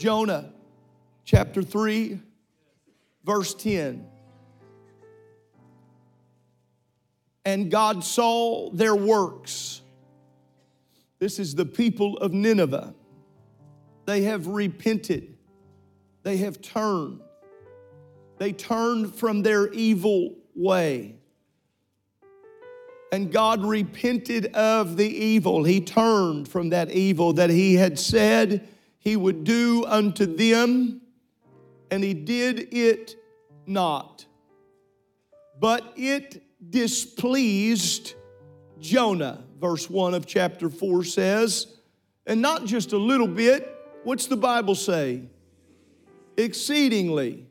Jonah chapter 3, verse 10. And God saw their works. This is the people of Nineveh. They have repented, they have turned. They turned from their evil way. And God repented of the evil. He turned from that evil that He had said he would do unto them, and he did it not. But it displeased Jonah, verse 1 of chapter 4 says, and not just a little bit. What's the Bible say? Exceedingly.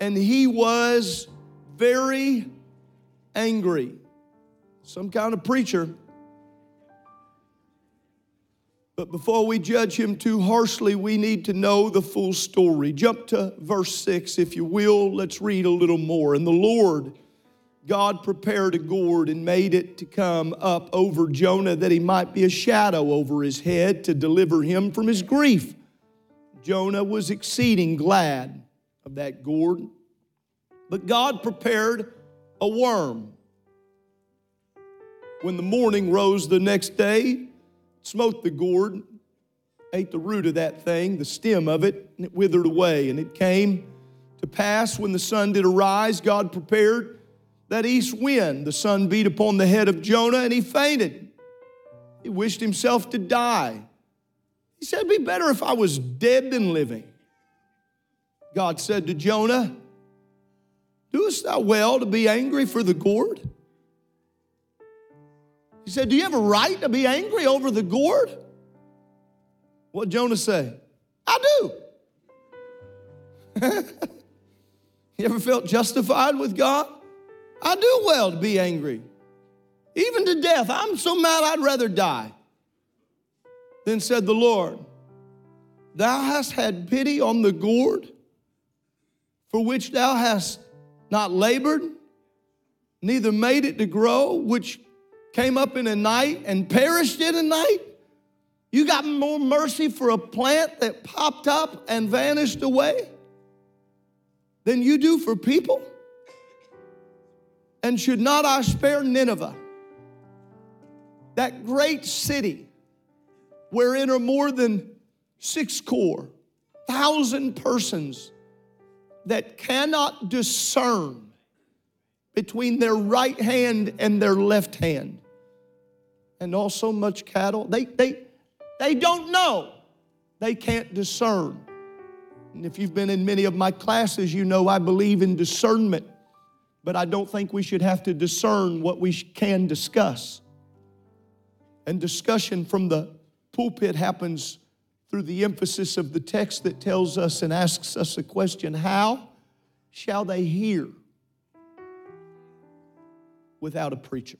And he was very angry. Some kind of preacher but before we judge him too harshly, we need to know the full story. Jump to verse 6, if you will. Let's read a little more. And the Lord, God prepared a gourd and made it to come up over Jonah that he might be a shadow over his head to deliver him from his grief. Jonah was exceeding glad of that gourd. But God prepared a worm. When the morning rose the next day, smote the gourd, ate the root of that thing, the stem of it, and it withered away. And it came to pass when the sun did arise, God prepared that east wind. The sun beat upon the head of Jonah, and he fainted. He wished himself to die. He said, It'd be better if I was dead than living. God said to Jonah, Doest thou well to be angry for the gourd? He said, Do you have a right to be angry over the gourd? What Jonah say? I do. you ever felt justified with God? I do well to be angry. Even to death. I'm so mad I'd rather die. Then said the Lord, Thou hast had pity on the gourd for which thou hast not labored, neither made it to grow, which came up in a night and perished in a night? You got more mercy for a plant that popped up and vanished away than you do for people? And should not I spare Nineveh, that great city wherein are more than sixscore, thousand persons that cannot discern between their right hand and their left hand. And also much cattle. They, they, they don't know. They can't discern. And if you've been in many of my classes, you know I believe in discernment, but I don't think we should have to discern what we can discuss. And discussion from the pulpit happens through the emphasis of the text that tells us and asks us a question How shall they hear without a preacher.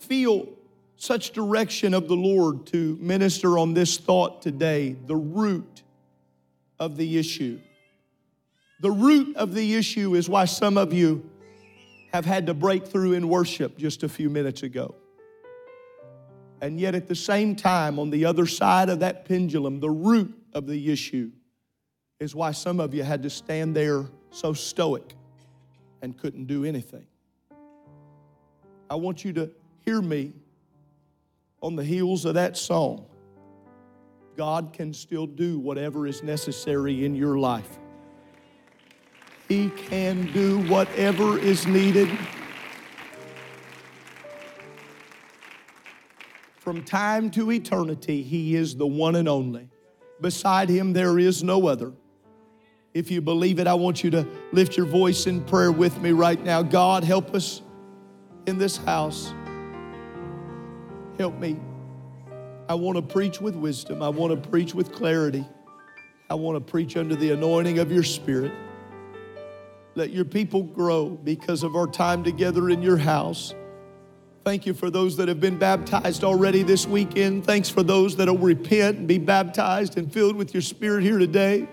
Feel such direction of the Lord to minister on this thought today the root of the issue. The root of the issue is why some of you have had to break through in worship just a few minutes ago. And yet, at the same time, on the other side of that pendulum, the root of the issue is why some of you had to stand there so stoic and couldn't do anything. I want you to hear me on the heels of that song. God can still do whatever is necessary in your life. He can do whatever is needed. From time to eternity, He is the one and only. Beside Him, there is no other. If you believe it, I want you to lift your voice in prayer with me right now. God, help us in this house. Help me. I want to preach with wisdom. I want to preach with clarity. I want to preach under the anointing of your spirit. Let your people grow because of our time together in your house. Thank you for those that have been baptized already this weekend. Thanks for those that will repent and be baptized and filled with your spirit here today.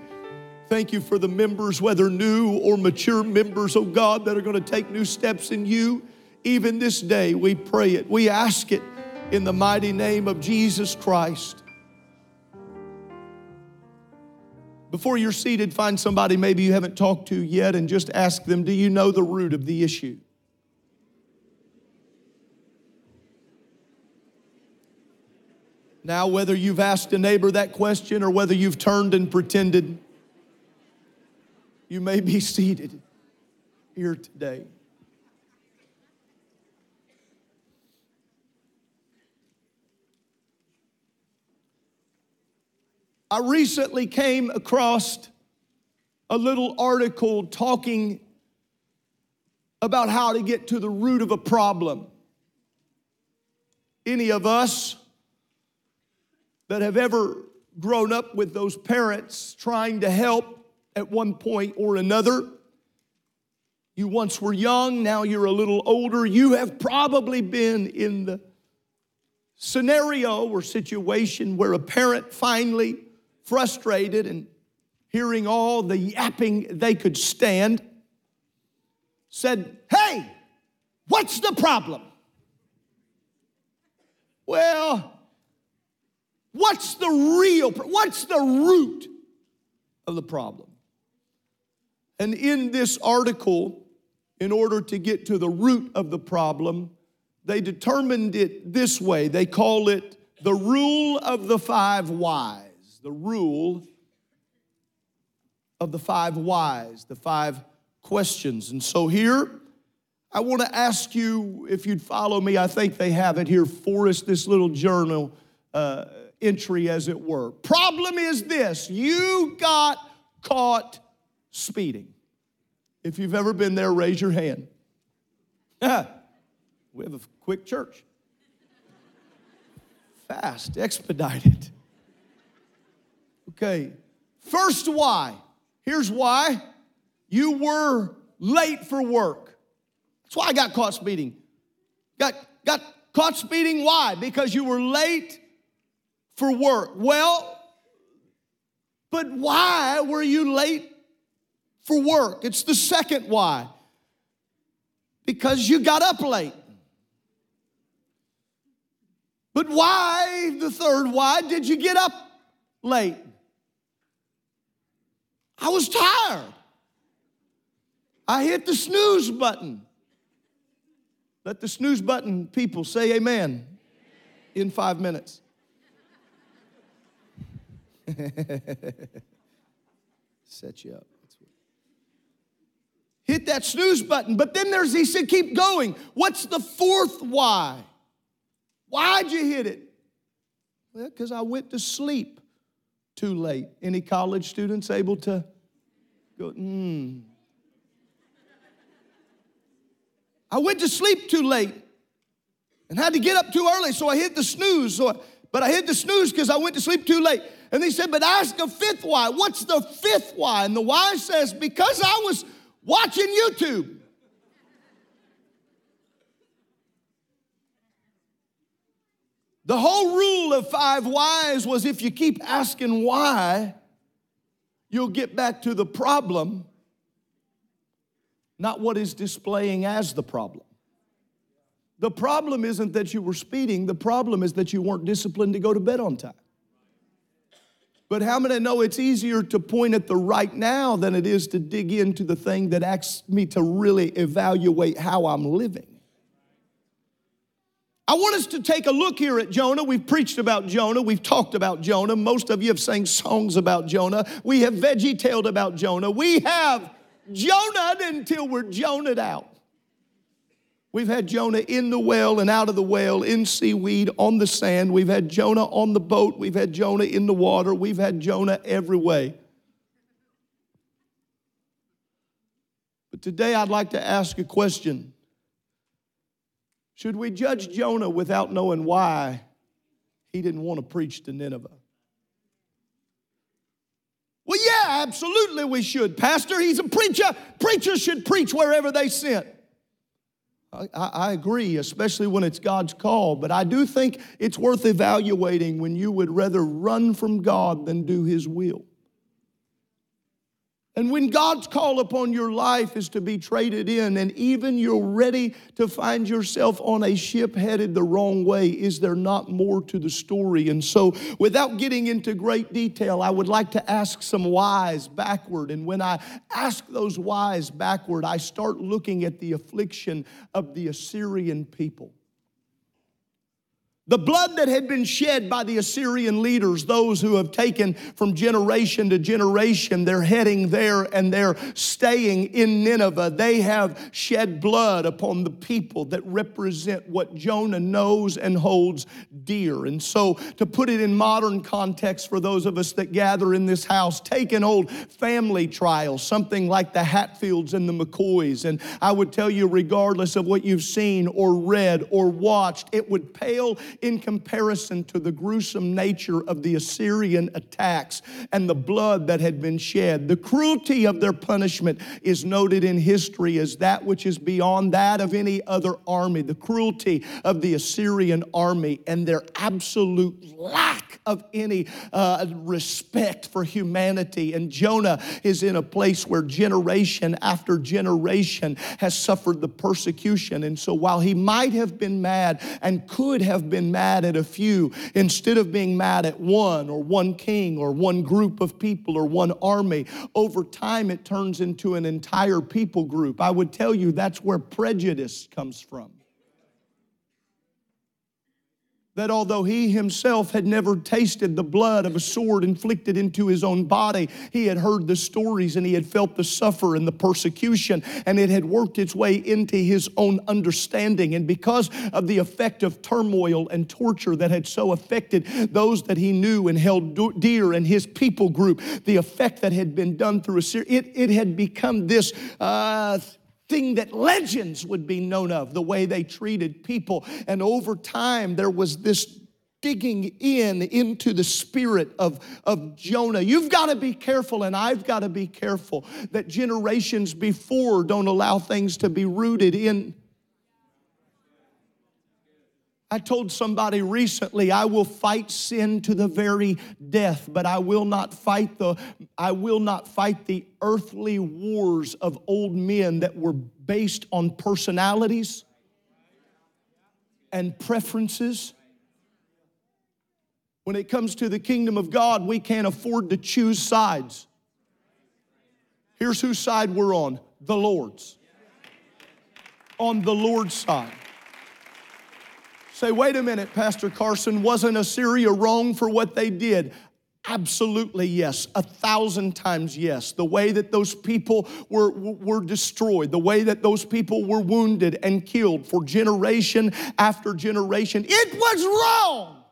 Thank you for the members, whether new or mature members, oh God, that are going to take new steps in you. Even this day, we pray it. We ask it in the mighty name of Jesus Christ. Before you're seated, find somebody maybe you haven't talked to yet and just ask them, Do you know the root of the issue? Now, whether you've asked a neighbor that question or whether you've turned and pretended, you may be seated here today. I recently came across a little article talking about how to get to the root of a problem. Any of us that have ever grown up with those parents trying to help at one point or another. You once were young, now you're a little older. You have probably been in the scenario or situation where a parent finally frustrated and hearing all the yapping they could stand said, Hey, what's the problem? Well, What's the real, what's the root of the problem? And in this article, in order to get to the root of the problem, they determined it this way. They call it the rule of the five whys. The rule of the five whys, the five questions. And so here, I want to ask you if you'd follow me. I think they have it here for us, this little journal. Uh, entry, as it were. Problem is this you got caught speeding. If you've ever been there, raise your hand. we have a quick church. Fast, expedited. Okay, first why. Here's why. You were late for work. That's why I got caught speeding. Got, got caught speeding, why? Because you were late for work. Well, but why were you late for work? It's the second why. Because you got up late. But why, the third why, did you get up late? I was tired. I hit the snooze button. Let the snooze button people say amen in five minutes. Set you up. Hit that snooze button. But then there's, he said, keep going. What's the fourth why? Why'd you hit it? Well, because I went to sleep too late. Any college students able to go, hmm. I went to sleep too late and had to get up too early, so I hit the snooze. So I, but I hit the snooze because I went to sleep too late. And they said, but ask a fifth why. What's the fifth why? And the why says, because I was watching YouTube. The whole rule of five whys was if you keep asking why, you'll get back to the problem, not what is displaying as the problem. The problem isn't that you were speeding, the problem is that you weren't disciplined to go to bed on time. But how many know it's easier to point at the right now than it is to dig into the thing that asks me to really evaluate how I'm living? I want us to take a look here at Jonah. We've preached about Jonah. We've talked about Jonah. Most of you have sang songs about Jonah. We have veggie tailed about Jonah. We have Jonah until we're Jonah'd out. We've had Jonah in the well and out of the well, in seaweed, on the sand. We've had Jonah on the boat. We've had Jonah in the water. We've had Jonah every way. But today I'd like to ask a question Should we judge Jonah without knowing why he didn't want to preach to Nineveh. Well, yeah, absolutely we should. Pastor, he's a preacher. Preachers should preach wherever they sent. I, agree, especially when it's God's call, but I do think it's worth evaluating when you would rather run from God than do His will. And when God's call upon your life is to be traded in, and even you're ready to find yourself on a ship headed the wrong way, is there not more to the story? And so, without getting into great detail, I would like to ask some whys backward. And when I ask those whys backward, I start looking at the affliction of the Assyrian people. The blood that had been shed by the Assyrian leaders, those who have taken from generation to generation, they're heading there and they're staying in Nineveh. They have shed blood upon the people that represent what Jonah knows and holds dear. And so, to put it in modern context for those of us that gather in this house, take an old family trial, something like the Hatfields and the McCoys. And I would tell you, regardless of what you've seen or read or watched, it would pale in comparison to the gruesome nature of the Assyrian attacks and the blood that had been shed. The cruelty of their punishment is noted in history as that which is beyond that of any other army. The cruelty of the Assyrian army and their absolute lack of any uh, respect for humanity. And Jonah is in a place where generation after generation has suffered the persecution. And so while he might have been mad and could have been mad at a few instead of being mad at one or one king or one group of people or one army. Over time, it turns into an entire people group. I would tell you that's where prejudice comes from that although he himself had never tasted the blood of a sword inflicted into his own body, he had heard the stories and he had felt the suffer and the persecution, and it had worked its way into his own understanding. And because of the effect of turmoil and torture that had so affected those that he knew and held dear and his people group, the effect that had been done through Assyria, it, it had become this. Uh, thing that legends would be known of, the way they treated people. And over time, there was this digging in into the spirit of, of Jonah. You've got to be careful, and I've got to be careful that generations before don't allow things to be rooted in I told somebody recently, I will fight sin to the very death, but I will not fight the I will not fight the earthly wars of old men that were based on personalities and preferences. When it comes to the kingdom of God, we can't afford to choose sides. Here's whose side we're on the Lord's. On the Lord's side. Say, wait a minute, Pastor Carson, wasn't Assyria wrong for what they did? Absolutely yes, a thousand times yes. The way that those people were, were destroyed, the way that those people were wounded and killed for generation after generation, it was wrong.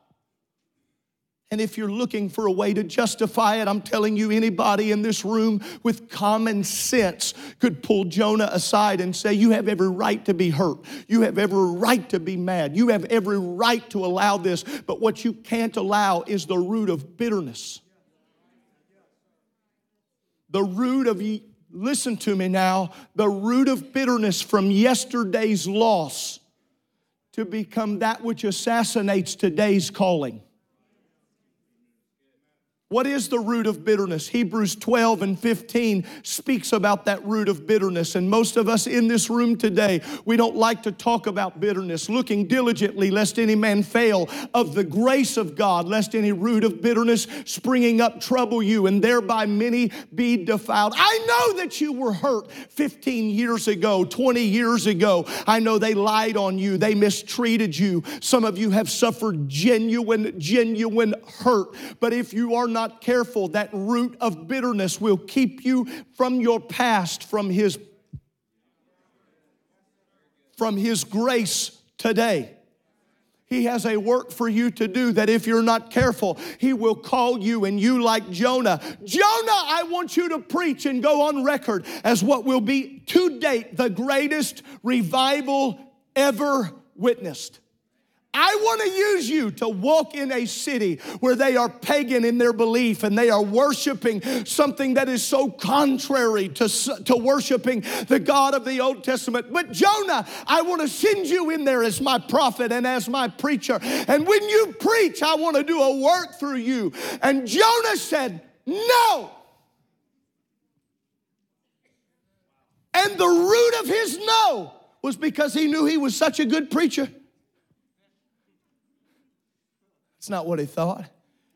And if you're looking for a way to justify it, I'm telling you, anybody in this room with common sense could pull Jonah aside and say, You have every right to be hurt. You have every right to be mad. You have every right to allow this. But what you can't allow is the root of bitterness. The root of, listen to me now, the root of bitterness from yesterday's loss to become that which assassinates today's calling. What is the root of bitterness? Hebrews 12 and 15 speaks about that root of bitterness. And most of us in this room today, we don't like to talk about bitterness, looking diligently lest any man fail of the grace of God, lest any root of bitterness springing up trouble you, and thereby many be defiled. I know that you were hurt 15 years ago, 20 years ago. I know they lied on you, they mistreated you. Some of you have suffered genuine, genuine hurt. But if you are not not careful, that root of bitterness will keep you from your past, from His, from His grace today. He has a work for you to do that if you're not careful, He will call you and you, like Jonah, Jonah, I want you to preach and go on record as what will be to date the greatest revival ever witnessed. I want to use you to walk in a city where they are pagan in their belief and they are worshiping something that is so contrary to, to worshiping the God of the Old Testament. But Jonah, I want to send you in there as my prophet and as my preacher. And when you preach, I want to do a work through you. And Jonah said, No. And the root of his no was because he knew he was such a good preacher. It's not what he thought.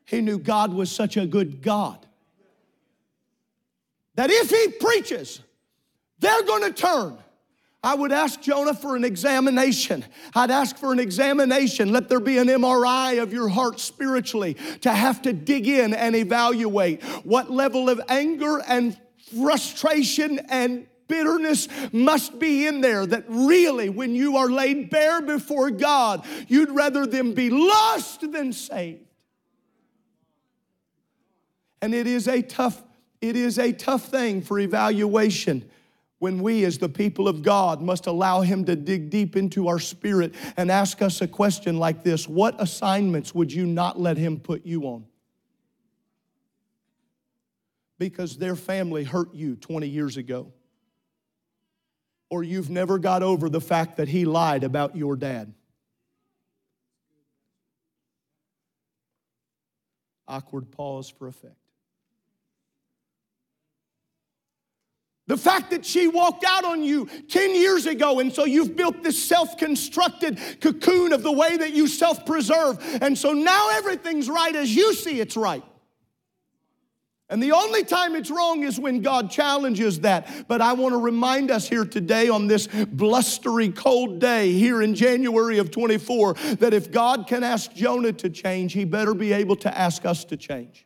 He knew God was such a good God that if he preaches, they're going to turn. I would ask Jonah for an examination. I'd ask for an examination. Let there be an MRI of your heart spiritually to have to dig in and evaluate what level of anger and frustration and bitterness must be in there that really, when you are laid bare before God, you'd rather them be lost than saved. And it is a tough, it is a tough thing for evaluation when we, as the people of God, must allow Him to dig deep into our spirit and ask us a question like this What assignments would you not let Him put you on? Because their family hurt you 20 years ago or you've never got over the fact that he lied about your dad. Awkward pause for effect. The fact that she walked out on you 10 years ago, and so you've built this self constructed cocoon of the way that you self preserve, and so now everything's right as you see it's right. And the only time it's wrong is when God challenges that. But I want to remind us here today on this blustery, cold day here in January of 24 that if God can ask Jonah to change, he better be able to ask us to change.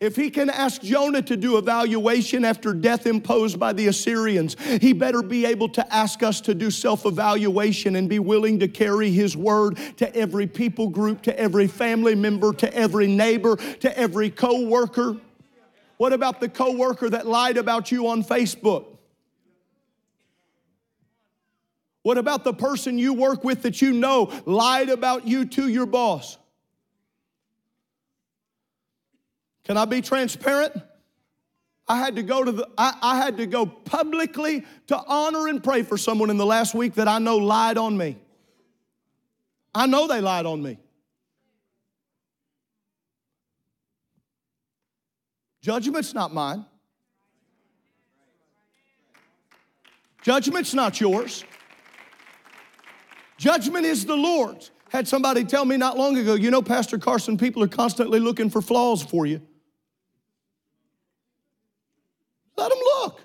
If he can ask Jonah to do evaluation after death imposed by the Assyrians, he better be able to ask us to do self evaluation and be willing to carry his word to every people group, to every family member, to every neighbor, to every co worker. What about the coworker that lied about you on Facebook? What about the person you work with that you know lied about you to your boss? Can I be transparent? I had to go to the I, I, had to go publicly to honor and pray for someone in the last week that I know lied on me. I know they lied on me. Judgment's not mine. Judgment's not yours. Judgment is the Lord's. Had somebody tell me not long ago, you know, Pastor Carson, people are constantly looking for flaws for you. Let them look.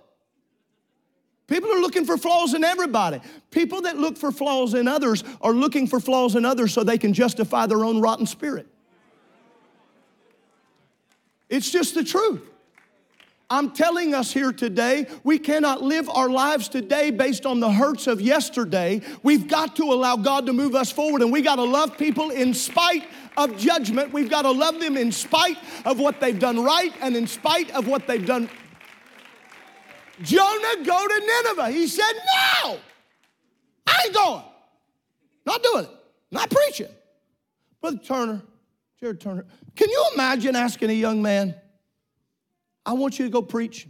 People are looking for flaws in everybody. People that look for flaws in others are looking for flaws in others so they can justify their own rotten spirit. It's just the truth. I'm telling us here today, we cannot live our lives today based on the hurts of yesterday. We've got to allow God to move us forward, and we got to love people in spite of judgment. We've got to love them in spite of what they've done right and in spite of what they've done. Jonah, go to Nineveh. He said, No, I ain't going. Not doing it. Not preaching. Brother Turner, Jared Turner, can you imagine asking a young man, I want you to go preach?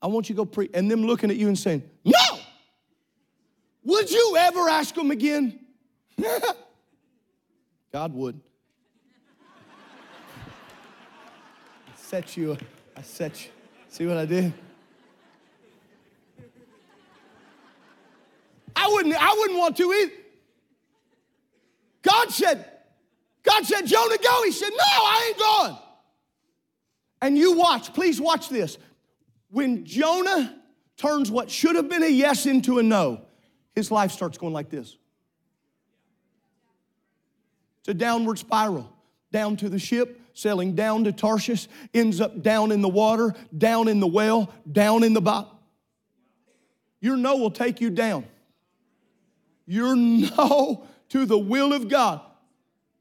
I want you to go preach. And them looking at you and saying, No! Would you ever ask them again? God would. I set you, I set you. See what I did? I wouldn't, I wouldn't want to either. God said, God said, Jonah, go. He said, No, I ain't going. And you watch, please watch this. When Jonah turns what should have been a yes into a no, his life starts going like this. It's a downward spiral. Down to the ship, sailing down to Tarshish, ends up down in the water, down in the well, down in the bottom. Your no will take you down. Your no to the will of God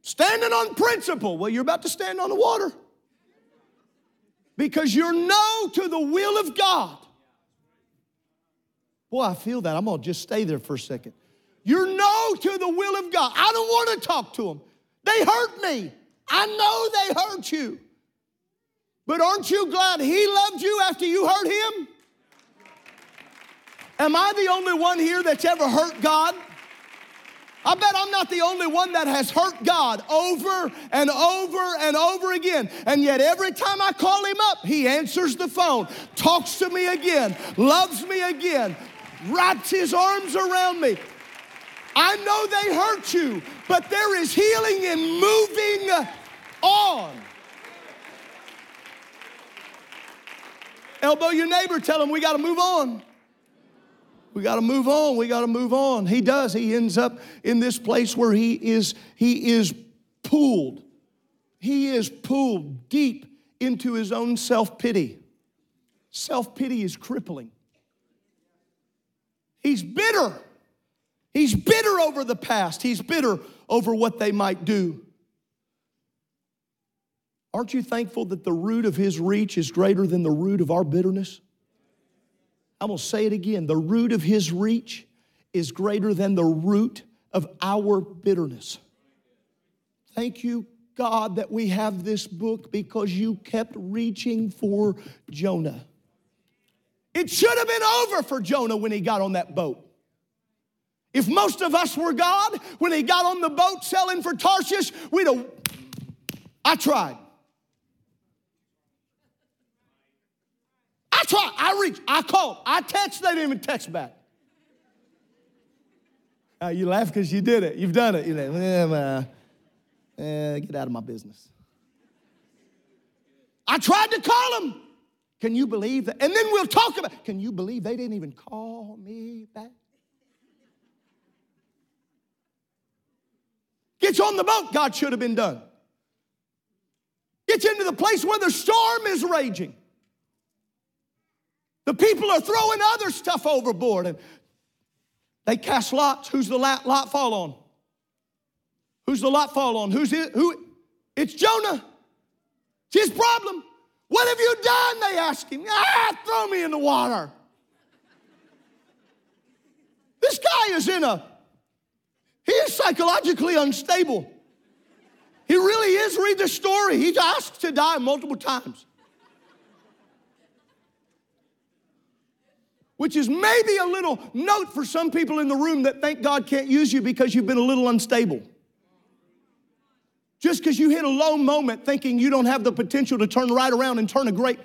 Standing on principle. Well, you're about to stand on the water. Because you're no to the will of God. Boy, I feel that. I'm going to just stay there for a second. You're no to the will of God. I don't want to talk to them. They hurt me. I know they hurt you. But aren't you glad He loved you after you hurt Him? Am I the only one here that's ever hurt God? I bet I'm not the only one that has hurt God over and over and over again. And yet, every time I call Him up, He answers the phone, talks to me again, loves me again, wraps His arms around me. I know they hurt you, but there is healing in moving on. Elbow your neighbor, tell him we got to move on. We got to move on. We got to move on. He does. He ends up in this place where he is he is pulled. He is pulled deep into his own self-pity. Self-pity is crippling. He's bitter. He's bitter over the past. He's bitter over what they might do. Aren't you thankful that the root of his reach is greater than the root of our bitterness? I'm gonna say it again. The root of his reach is greater than the root of our bitterness. Thank you, God, that we have this book because you kept reaching for Jonah. It should have been over for Jonah when he got on that boat. If most of us were God, when he got on the boat selling for Tarshish, we'd have, I tried. I tried. I reached. I called. I texted. They didn't even text back. Uh, you laugh because you did it. You've done it. You're like, eh, eh, get out of my business. I tried to call them. Can you believe that? And then we'll talk about. Can you believe they didn't even call me back? Get you on the boat. God should have been done. Get you into the place where the storm is raging. The people are throwing other stuff overboard and they cast lots. Who's the lot, fall on? Who's the lot fall on? Who's it? Who? It's Jonah. It's his problem. What have you done? They ask him. Ah, throw me in the water. This guy is in a, he is psychologically unstable. He really is. Read the story. He's asked to die multiple times. Which is maybe a little note for some people in the room that think God can't use you because you've been a little unstable. Just because you hit a low moment thinking you don't have the potential to turn right around and turn a great.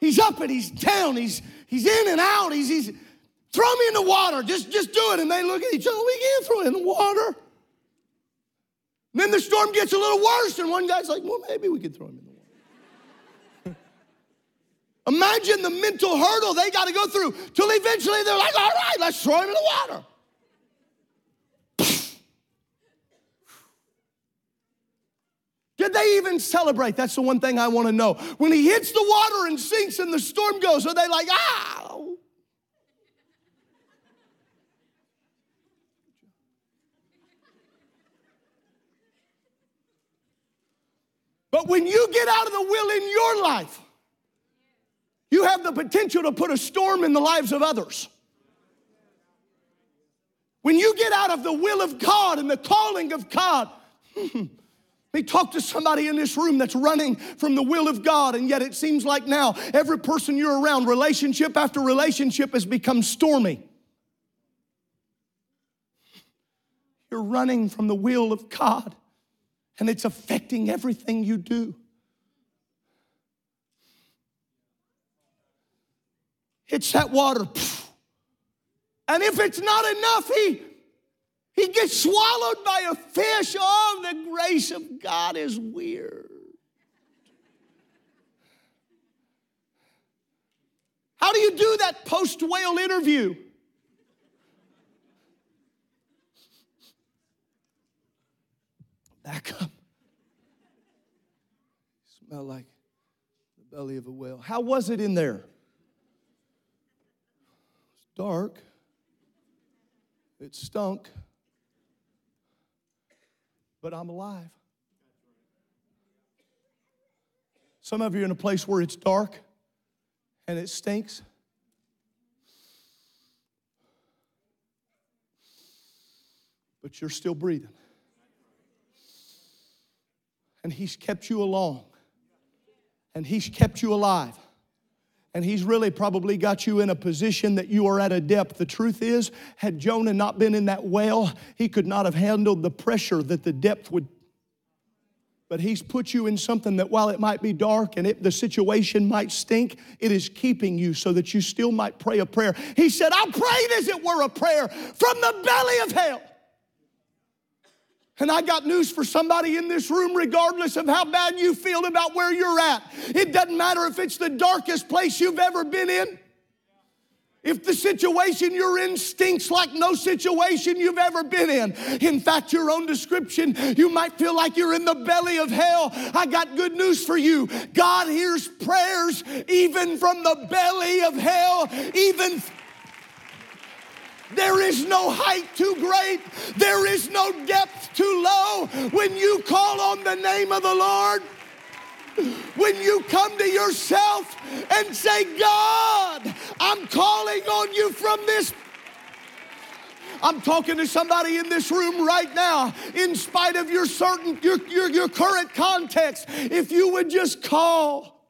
He's up and he's down, he's, he's in and out, he's, he's throw me in the water, just, just do it. And they look at each other, we can't throw him in the water. And then the storm gets a little worse, and one guy's like, well, maybe we could throw him in the water. Imagine the mental hurdle they got to go through till eventually they're like, all right, let's throw him in the water. Did they even celebrate? That's the one thing I want to know. When he hits the water and sinks and the storm goes, are they like, ow? But when you get out of the will in your life, you have the potential to put a storm in the lives of others. When you get out of the will of God and the calling of God, we talk to somebody in this room that's running from the will of God, and yet it seems like now every person you're around, relationship after relationship, has become stormy. You're running from the will of God, and it's affecting everything you do. Hits that water. And if it's not enough, he, he gets swallowed by a fish. Oh, the grace of God is weird. How do you do that post whale interview? Back up. Smell like the belly of a whale. How was it in there? Dark, it stunk, but I'm alive. Some of you are in a place where it's dark and it stinks. but you're still breathing. And He's kept you along, and He's kept you alive. And he's really probably got you in a position that you are at a depth. The truth is, had Jonah not been in that well, he could not have handled the pressure that the depth would but he's put you in something that while it might be dark and it, the situation might stink, it is keeping you so that you still might pray a prayer. He said, I prayed as it were a prayer from the belly of hell. And I got news for somebody in this room, regardless of how bad you feel about where you're at. It doesn't matter if it's the darkest place you've ever been in. If the situation you're in stinks like no situation you've ever been in, in fact, your own description, you might feel like you're in the belly of hell. I got good news for you. God hears prayers even from the belly of hell, even. There is no height too great. There is no depth too low. When you call on the name of the Lord, when you come to yourself and say, God, I'm calling on you from this I'm talking to somebody in this room right now, in spite of your certain your, your, your current context, if you would just call.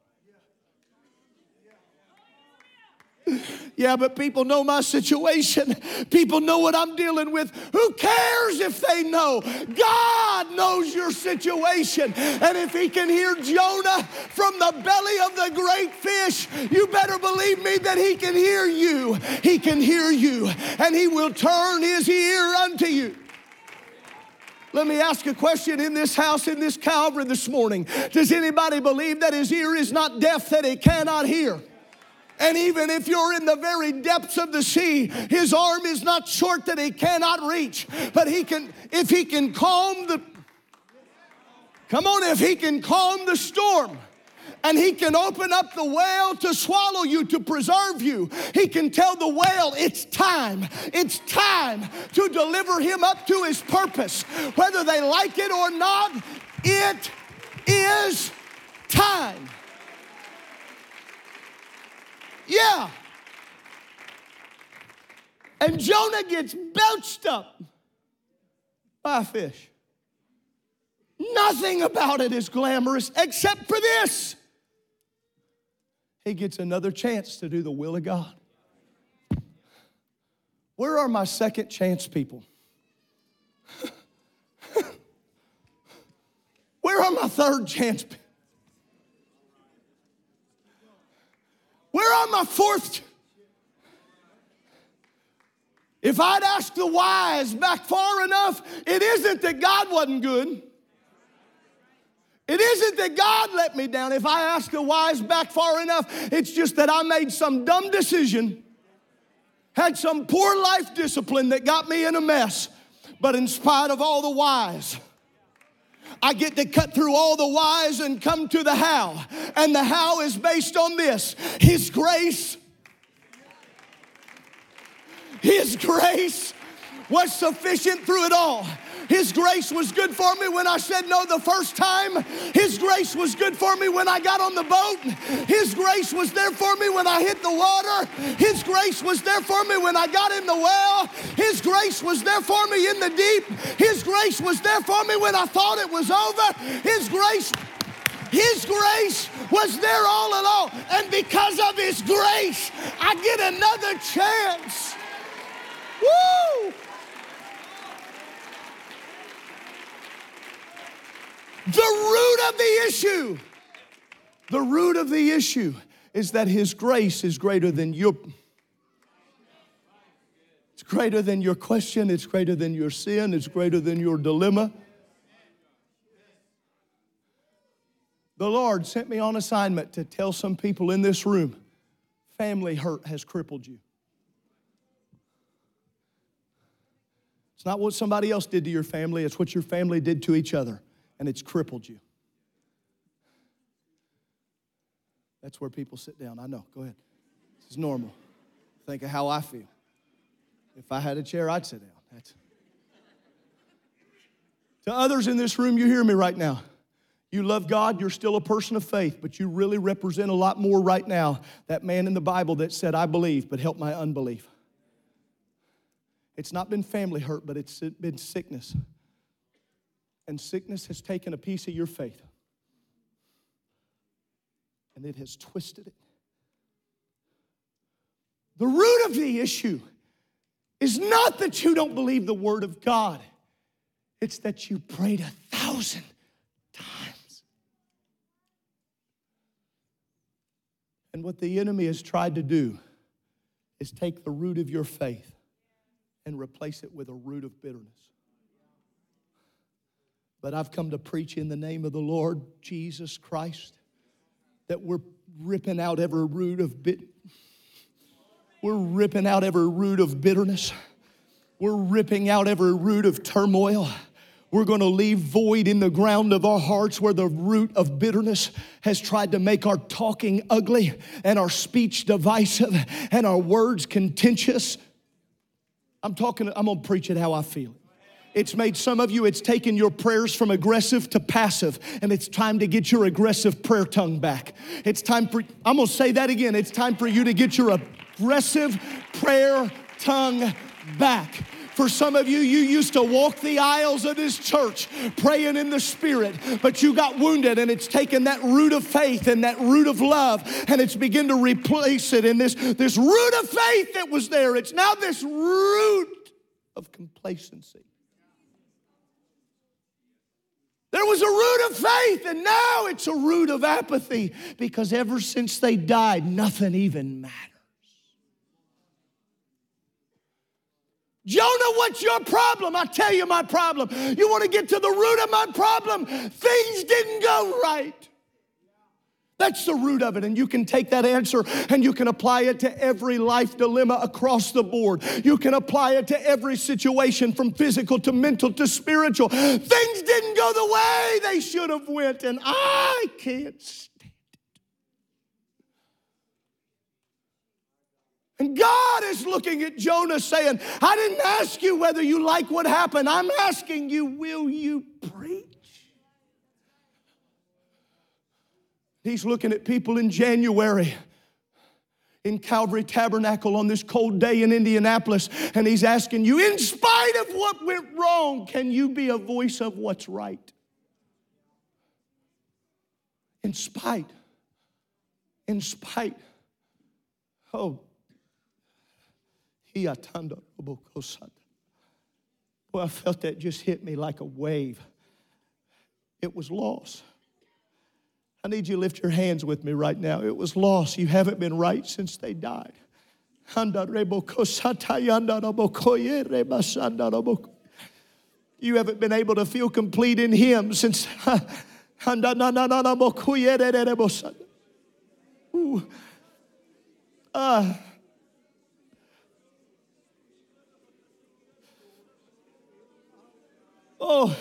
Yeah, but people know my situation. People know what I'm dealing with. Who cares if they know? God knows your situation. And if He can hear Jonah from the belly of the great fish, you better believe me that He can hear you. He can hear you, and He will turn His ear unto you. Let me ask a question in this house, in this Calvary this morning. Does anybody believe that his ear is not deaf, that he cannot hear? And even if you're in the very depths of the sea, his arm is not short that he cannot reach. But he can, if he can calm the, come on, if he can calm the storm, and he can open up the whale to swallow you, to preserve you. He can tell the whale, it's time, it's time to deliver him up to his purpose. Whether they like it or not, it is time. Yeah. And Jonah gets belched up by a fish. Nothing about it is glamorous except for this. He gets another chance to do the will of God. Where are my second chance people? Where are my third chance people? Where are my fourth? If I'd asked the whys back far enough, it isn't that God wasn't good. It isn't that God let me down. If I ask the whys back far enough, it's just that I made some dumb decision, had some poor life discipline that got me in a mess. But in spite of all the whys, I get to cut through all the whys and come to the how. And the how is based on this His grace. His grace was sufficient through it all. His grace was good for me when I said no the first time. His grace was good for me when I got on the boat. His grace was there for me when I hit the water. His grace was there for me when I got in the well. His grace was there for me in the deep. His grace was there for me when I thought it was over. His grace his grace was there all along. And because of His grace, I get another chance. Woo! The root of the issue, the root of the issue is that His grace is greater than your. It's greater than your question, it's greater than your sin, it's greater than your dilemma. The Lord sent me on assignment to tell some people in this room family hurt has crippled you. It's not what somebody else did to your family, it's what your family did to each other and it's crippled you. That's where people sit down. I know. Go ahead. This is normal. Think of how I feel. If I had a chair, I'd sit down. That's... To others in this room, you hear me right now. You love God, you're still a person of faith, but you really represent a lot more right now. That man in the Bible that said, I believe, but help my unbelief. It's not been family hurt, but it's been sickness. And sickness has taken a piece of your faith and it has twisted it. The root of the issue is not that you don't believe the Word of God, it's that you prayed a thousand times. And what the enemy has tried to do is take the root of your faith and replace it with a root of bitterness. But I've come to preach in the name of the Lord Jesus Christ that we're ripping out every root of bit. We're ripping out every root of bitterness. We're ripping out every root of turmoil. We're going to leave void in the ground of our hearts where the root of bitterness has tried to make our talking ugly and our speech divisive and our words contentious. I'm talking, I'm going to preach it how I feel. It's made some of you, it's taken your prayers from aggressive to passive, and it's time to get your aggressive prayer tongue back. It's time for, I'm gonna say that again, it's time for you to get your aggressive prayer tongue back. For some of you, you used to walk the aisles of this church praying in the Spirit, but you got wounded, and it's taken that root of faith and that root of love, and it's begun to replace it in this, this root of faith that was there. It's now this root of complacency. There was a root of faith, and now it's a root of apathy because ever since they died, nothing even matters. Jonah, what's your problem? I tell you my problem. You want to get to the root of my problem? Things didn't go right. That's the root of it. And you can take that answer and you can apply it to every life dilemma across the board. You can apply it to every situation from physical to mental to spiritual. Things didn't go the way they should have went and I can't stand it. And God is looking at Jonah saying, I didn't ask you whether you like what happened. I'm asking you, will you preach? He's looking at people in January in Calvary Tabernacle on this cold day in Indianapolis, and he's asking you, in spite of what went wrong, can you be a voice of what's right? In spite, in spite. Oh, Boy, I felt that just hit me like a wave. It was loss. I need you to lift your hands with me right now. It was lost. You haven't been right since they died. You haven't been able to feel complete in Him since. Uh, oh.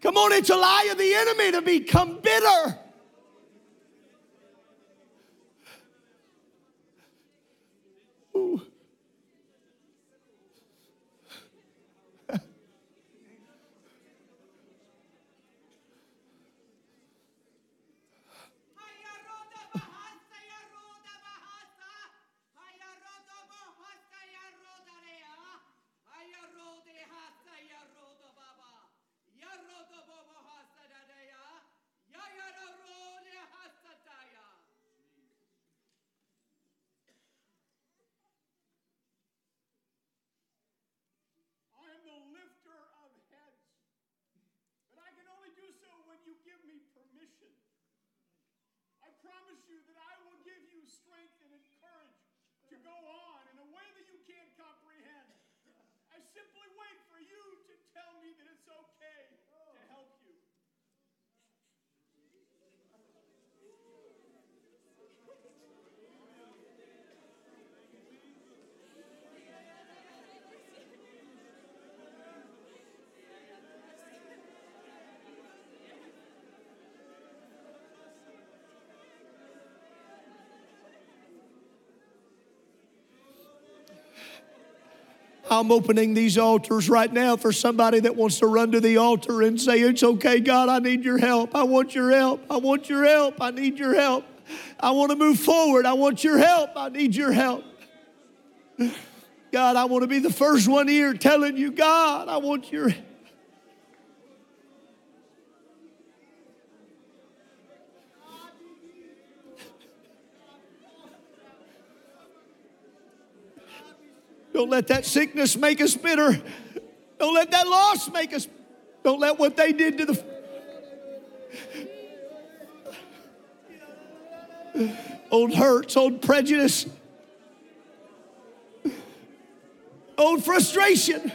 Come on, it's a lie of the enemy to become bitter. Promise you that I will give you strength and courage to go on in a way that you can't comprehend. I simply wait for you to tell me that it's okay to help you. I'm opening these altars right now for somebody that wants to run to the altar and say, It's okay, God, I need your help. I want your help. I want your help. I need your help. I want to move forward. I want your help. I need your help. God, I want to be the first one here telling you, God, I want your help. Don't let that sickness make us bitter. Don't let that loss make us. Don't let what they did to the. Old hurts, old prejudice, old frustration,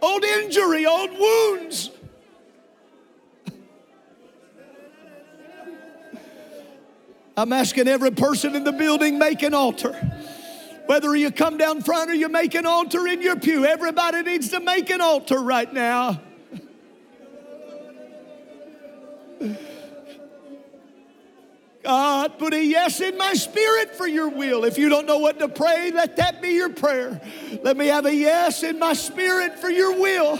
old injury, old wounds. I'm asking every person in the building make an altar. Whether you come down front or you make an altar in your pew, everybody needs to make an altar right now. God, put a yes in my spirit for your will. If you don't know what to pray, let that be your prayer. Let me have a yes in my spirit for your will.